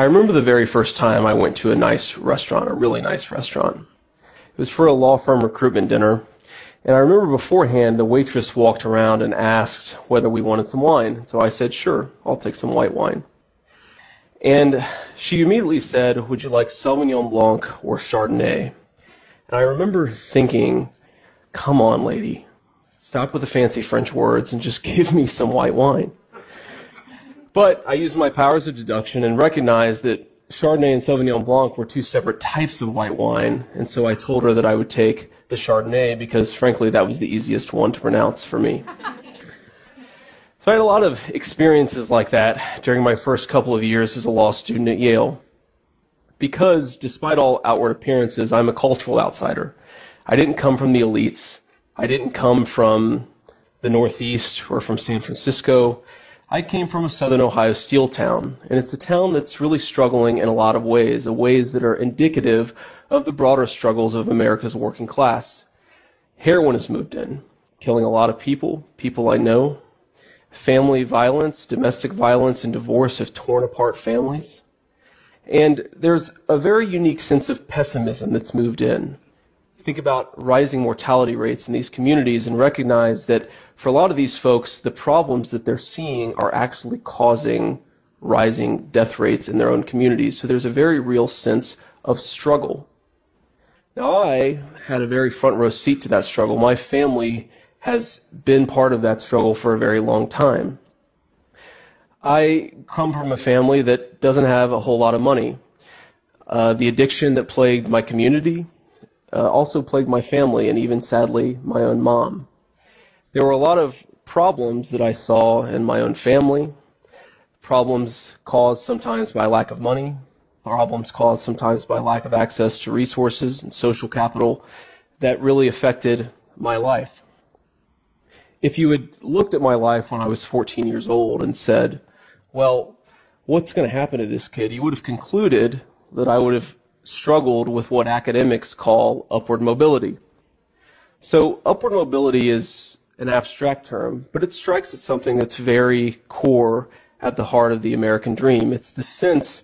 I remember the very first time I went to a nice restaurant, a really nice restaurant. It was for a law firm recruitment dinner. And I remember beforehand the waitress walked around and asked whether we wanted some wine. So I said, sure, I'll take some white wine. And she immediately said, would you like Sauvignon Blanc or Chardonnay? And I remember thinking, come on, lady, stop with the fancy French words and just give me some white wine. But I used my powers of deduction and recognized that Chardonnay and Sauvignon Blanc were two separate types of white wine, and so I told her that I would take the Chardonnay because, frankly, that was the easiest one to pronounce for me. so I had a lot of experiences like that during my first couple of years as a law student at Yale. Because, despite all outward appearances, I'm a cultural outsider. I didn't come from the elites. I didn't come from the Northeast or from San Francisco. I came from a southern Ohio steel town, and it's a town that's really struggling in a lot of ways, ways that are indicative of the broader struggles of America's working class. Heroin has moved in, killing a lot of people, people I know. Family violence, domestic violence, and divorce have torn apart families. And there's a very unique sense of pessimism that's moved in think about rising mortality rates in these communities and recognize that for a lot of these folks, the problems that they're seeing are actually causing rising death rates in their own communities. So there's a very real sense of struggle. Now, I had a very front row seat to that struggle. My family has been part of that struggle for a very long time. I come from a family that doesn't have a whole lot of money. Uh, the addiction that plagued my community uh, also plagued my family and even sadly my own mom. There were a lot of problems that I saw in my own family, problems caused sometimes by lack of money, problems caused sometimes by lack of access to resources and social capital that really affected my life. If you had looked at my life when I was 14 years old and said, well, what's going to happen to this kid? You would have concluded that I would have struggled with what academics call upward mobility. So upward mobility is an abstract term, but it strikes at something that's very core at the heart of the American dream. It's the sense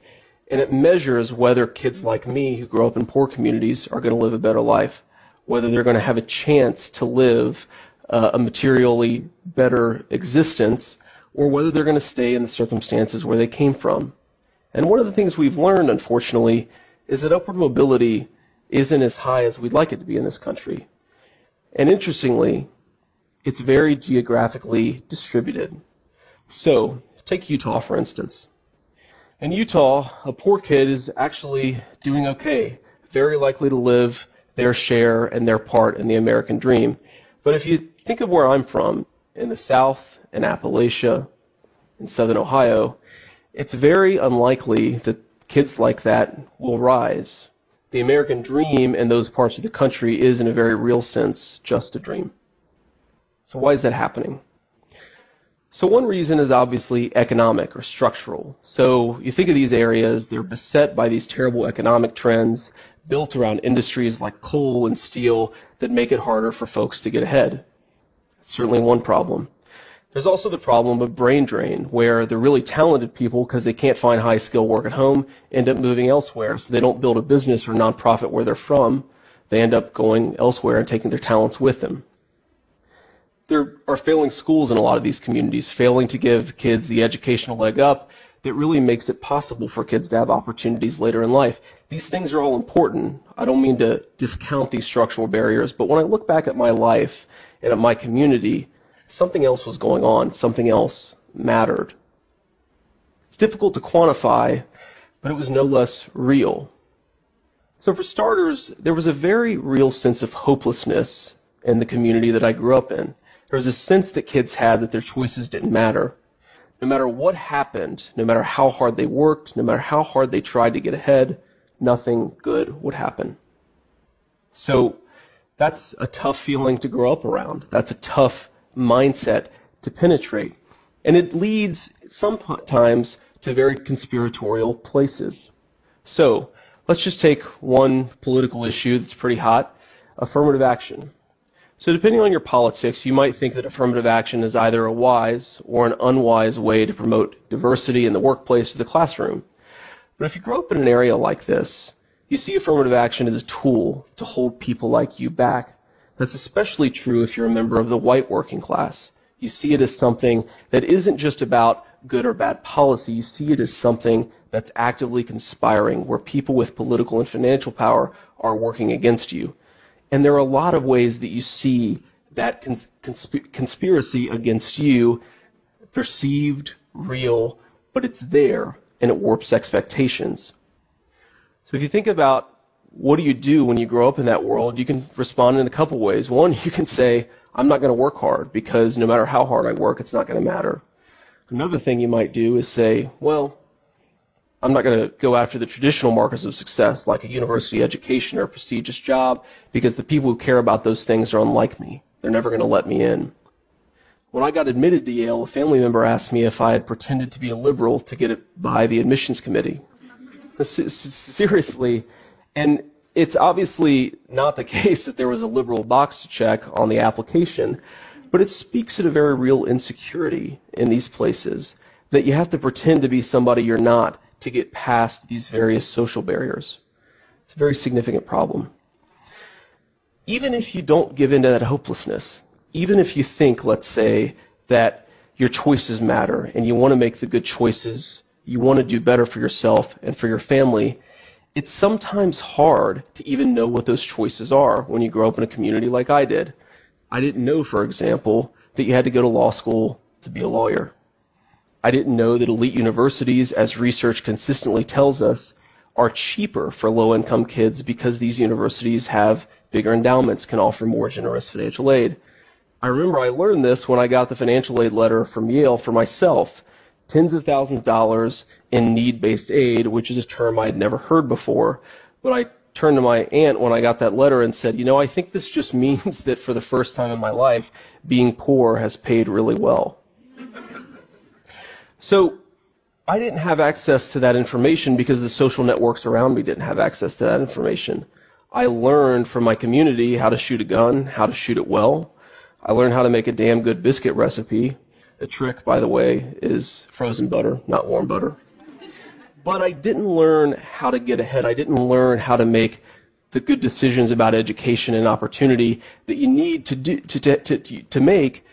and it measures whether kids like me who grow up in poor communities are going to live a better life, whether they're going to have a chance to live uh, a materially better existence, or whether they're going to stay in the circumstances where they came from. And one of the things we've learned, unfortunately, is that upward mobility isn't as high as we'd like it to be in this country. And interestingly, it's very geographically distributed. So, take Utah for instance. In Utah, a poor kid is actually doing okay, very likely to live their share and their part in the American dream. But if you think of where I'm from, in the South, in Appalachia, in Southern Ohio, it's very unlikely that kids like that will rise. The American dream in those parts of the country is, in a very real sense, just a dream. So why is that happening? So one reason is obviously economic or structural. So you think of these areas, they're beset by these terrible economic trends built around industries like coal and steel that make it harder for folks to get ahead. That's certainly one problem. There's also the problem of brain drain, where the really talented people, because they can't find high skill work at home, end up moving elsewhere. So they don't build a business or nonprofit where they're from. They end up going elsewhere and taking their talents with them. There are failing schools in a lot of these communities, failing to give kids the educational leg up that really makes it possible for kids to have opportunities later in life. These things are all important. I don't mean to discount these structural barriers, but when I look back at my life and at my community, something else was going on, something else mattered. It's difficult to quantify, but it was no less real. So for starters, there was a very real sense of hopelessness in the community that I grew up in. There was a sense that kids had that their choices didn't matter. No matter what happened, no matter how hard they worked, no matter how hard they tried to get ahead, nothing good would happen. So that's a tough feeling to grow up around. That's a tough mindset to penetrate. And it leads sometimes to very conspiratorial places. So, let's just take one political issue that's pretty hot affirmative action. So, depending on your politics, you might think that affirmative action is either a wise or an unwise way to promote diversity in the workplace or the classroom. But if you grow up in an area like this, you see affirmative action as a tool to hold people like you back. That's especially true if you're a member of the white working class. You see it as something that isn't just about good or bad policy. You see it as something that's actively conspiring, where people with political and financial power are working against you. And there are a lot of ways that you see that cons- consp- conspiracy against you perceived, real, but it's there and it warps expectations. So if you think about what do you do when you grow up in that world, you can respond in a couple ways. One, you can say, I'm not going to work hard because no matter how hard I work, it's not going to matter. Another thing you might do is say, well, I'm not going to go after the traditional markers of success like a university education or a prestigious job because the people who care about those things are unlike me. They're never going to let me in. When I got admitted to Yale, a family member asked me if I had pretended to be a liberal to get it by the admissions committee. Seriously. And it's obviously not the case that there was a liberal box to check on the application, but it speaks to a very real insecurity in these places that you have to pretend to be somebody you're not to get past these various social barriers. It's a very significant problem. Even if you don't give in to that hopelessness, even if you think, let's say, that your choices matter and you want to make the good choices, you want to do better for yourself and for your family, it's sometimes hard to even know what those choices are when you grow up in a community like I did. I didn't know, for example, that you had to go to law school to be a lawyer. I didn't know that elite universities, as research consistently tells us, are cheaper for low income kids because these universities have bigger endowments, can offer more generous financial aid. I remember I learned this when I got the financial aid letter from Yale for myself. Tens of thousands of dollars in need based aid, which is a term I'd never heard before. But I turned to my aunt when I got that letter and said, you know, I think this just means that for the first time in my life, being poor has paid really well. So I didn't have access to that information because the social networks around me didn't have access to that information. I learned from my community how to shoot a gun, how to shoot it well. I learned how to make a damn good biscuit recipe. The trick, by the way, is frozen butter, not warm butter. But I didn't learn how to get ahead. I didn't learn how to make the good decisions about education and opportunity that you need to do, to, to, to, to make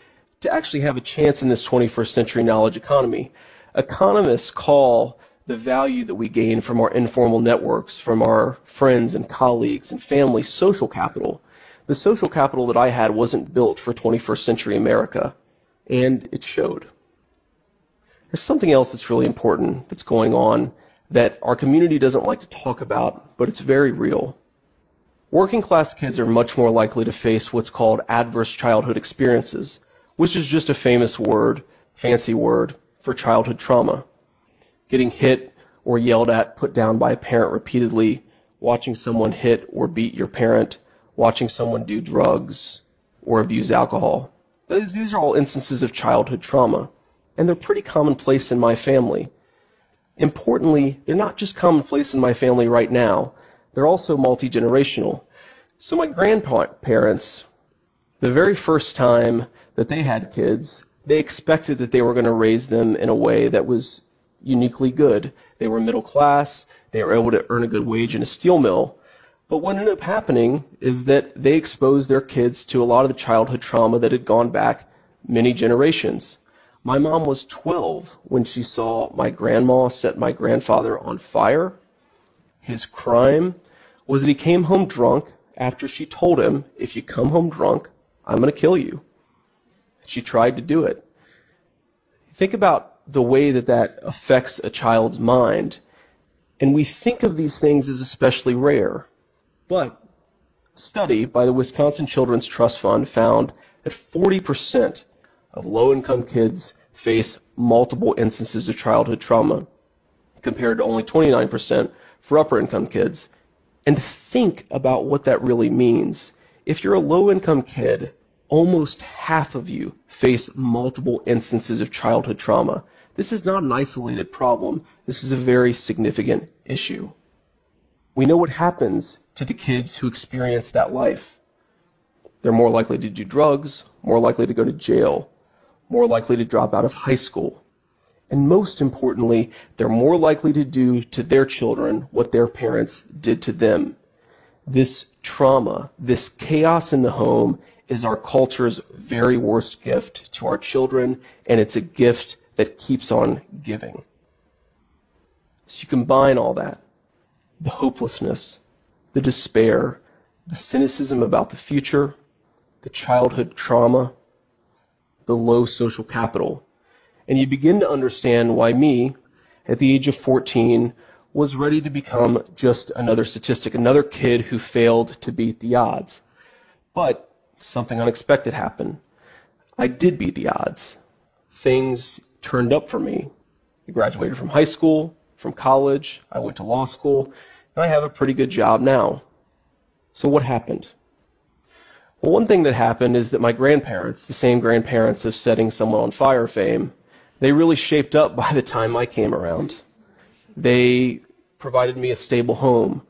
to actually have a chance in this 21st century knowledge economy. Economists call the value that we gain from our informal networks, from our friends and colleagues and family, social capital. The social capital that I had wasn't built for 21st century America, and it showed. There's something else that's really important that's going on that our community doesn't like to talk about, but it's very real. Working class kids are much more likely to face what's called adverse childhood experiences, which is just a famous word, fancy word for childhood trauma. Getting hit or yelled at, put down by a parent repeatedly, watching someone hit or beat your parent, watching someone do drugs or abuse alcohol. These are all instances of childhood trauma, and they're pretty commonplace in my family. Importantly, they're not just commonplace in my family right now, they're also multi generational. So, my grandparents, the very first time that they had kids, they expected that they were going to raise them in a way that was uniquely good. They were middle class, they were able to earn a good wage in a steel mill. But what ended up happening is that they exposed their kids to a lot of the childhood trauma that had gone back many generations. My mom was 12 when she saw my grandma set my grandfather on fire. His crime was that he came home drunk after she told him, if you come home drunk, I'm going to kill you. She tried to do it. Think about the way that that affects a child's mind. And we think of these things as especially rare. But a study by the Wisconsin Children's Trust Fund found that 40% of low income kids face multiple instances of childhood trauma, compared to only 29% for upper income kids. And think about what that really means. If you're a low income kid almost half of you face multiple instances of childhood trauma. This is not an isolated problem. This is a very significant issue. We know what happens to the kids who experience that life. They're more likely to do drugs, more likely to go to jail, more likely to drop out of high school. And most importantly, they're more likely to do to their children what their parents did to them. This trauma, this chaos in the home is our culture's very worst gift to our children, and it's a gift that keeps on giving. So you combine all that the hopelessness, the despair, the cynicism about the future, the childhood trauma, the low social capital, and you begin to understand why me, at the age of 14, was ready to become just another statistic, another kid who failed to beat the odds. But something unexpected happened. I did beat the odds. Things turned up for me. I graduated from high school, from college, I went to law school, and I have a pretty good job now. So what happened? Well, one thing that happened is that my grandparents, the same grandparents of setting someone on fire fame, they really shaped up by the time I came around. They provided me a stable home,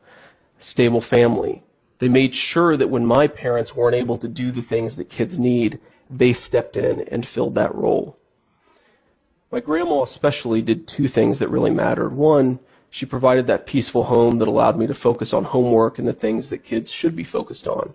stable family. They made sure that when my parents weren't able to do the things that kids need, they stepped in and filled that role. My grandma especially did two things that really mattered. One, she provided that peaceful home that allowed me to focus on homework and the things that kids should be focused on.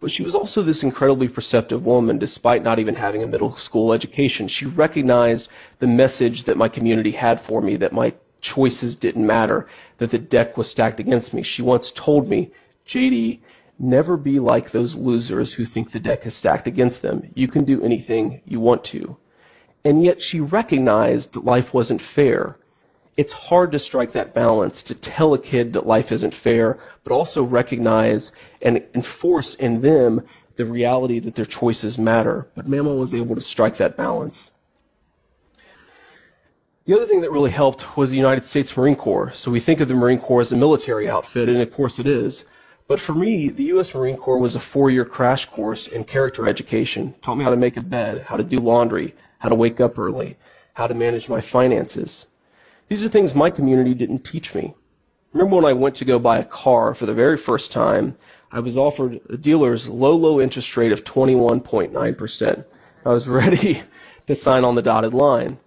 But she was also this incredibly perceptive woman, despite not even having a middle school education. She recognized the message that my community had for me, that my choices didn't matter, that the deck was stacked against me. She once told me, JD, never be like those losers who think the deck is stacked against them. You can do anything you want to. And yet she recognized that life wasn't fair it's hard to strike that balance to tell a kid that life isn't fair, but also recognize and enforce in them the reality that their choices matter. But Mamaw was able to strike that balance. The other thing that really helped was the United States Marine Corps. So we think of the Marine Corps as a military outfit, and of course it is. But for me, the U.S. Marine Corps was a four-year crash course in character education. Taught me how to make a bed, how to do laundry, how to wake up early, how to manage my finances. These are things my community didn't teach me. Remember when I went to go buy a car for the very first time, I was offered a dealer's low, low interest rate of 21.9%. I was ready to sign on the dotted line.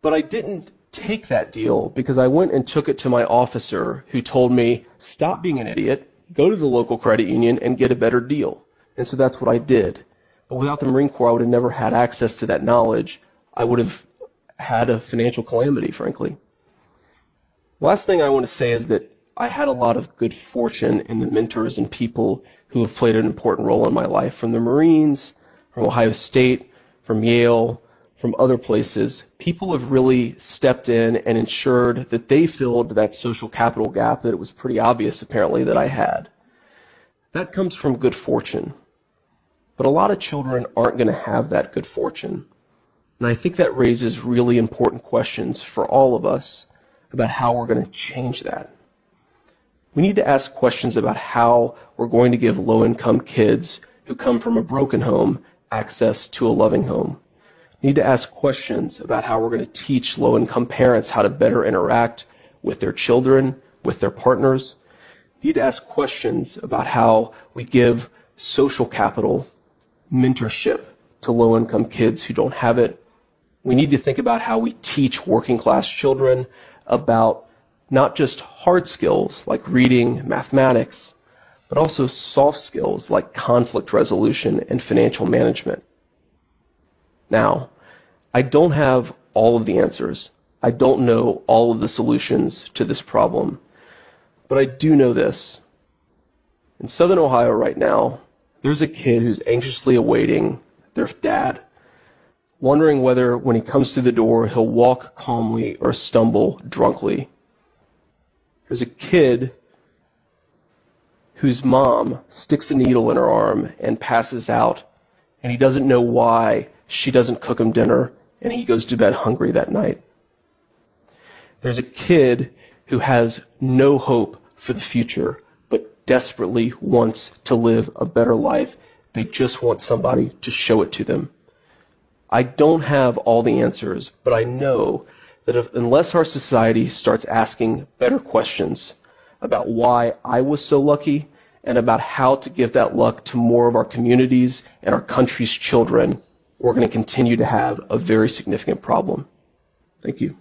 But I didn't take that deal because I went and took it to my officer who told me, stop being an idiot, go to the local credit union and get a better deal. And so that's what I did. But without the Marine Corps, I would have never had access to that knowledge. I would have had a financial calamity, frankly. Last thing I want to say is that I had a lot of good fortune in the mentors and people who have played an important role in my life, from the Marines, from Ohio State, from Yale, from other places. People have really stepped in and ensured that they filled that social capital gap that it was pretty obvious, apparently, that I had. That comes from good fortune. But a lot of children aren't going to have that good fortune. And I think that raises really important questions for all of us about how we're going to change that. We need to ask questions about how we're going to give low income kids who come from a broken home access to a loving home. We need to ask questions about how we're going to teach low income parents how to better interact with their children, with their partners. We need to ask questions about how we give social capital, mentorship to low income kids who don't have it, we need to think about how we teach working class children about not just hard skills like reading, mathematics, but also soft skills like conflict resolution and financial management. Now, I don't have all of the answers. I don't know all of the solutions to this problem. But I do know this. In Southern Ohio right now, there's a kid who's anxiously awaiting their dad wondering whether when he comes through the door he'll walk calmly or stumble drunkly. There's a kid whose mom sticks a needle in her arm and passes out, and he doesn't know why she doesn't cook him dinner, and he goes to bed hungry that night. There's a kid who has no hope for the future, but desperately wants to live a better life. They just want somebody to show it to them. I don't have all the answers, but I know that if, unless our society starts asking better questions about why I was so lucky and about how to give that luck to more of our communities and our country's children, we're going to continue to have a very significant problem. Thank you.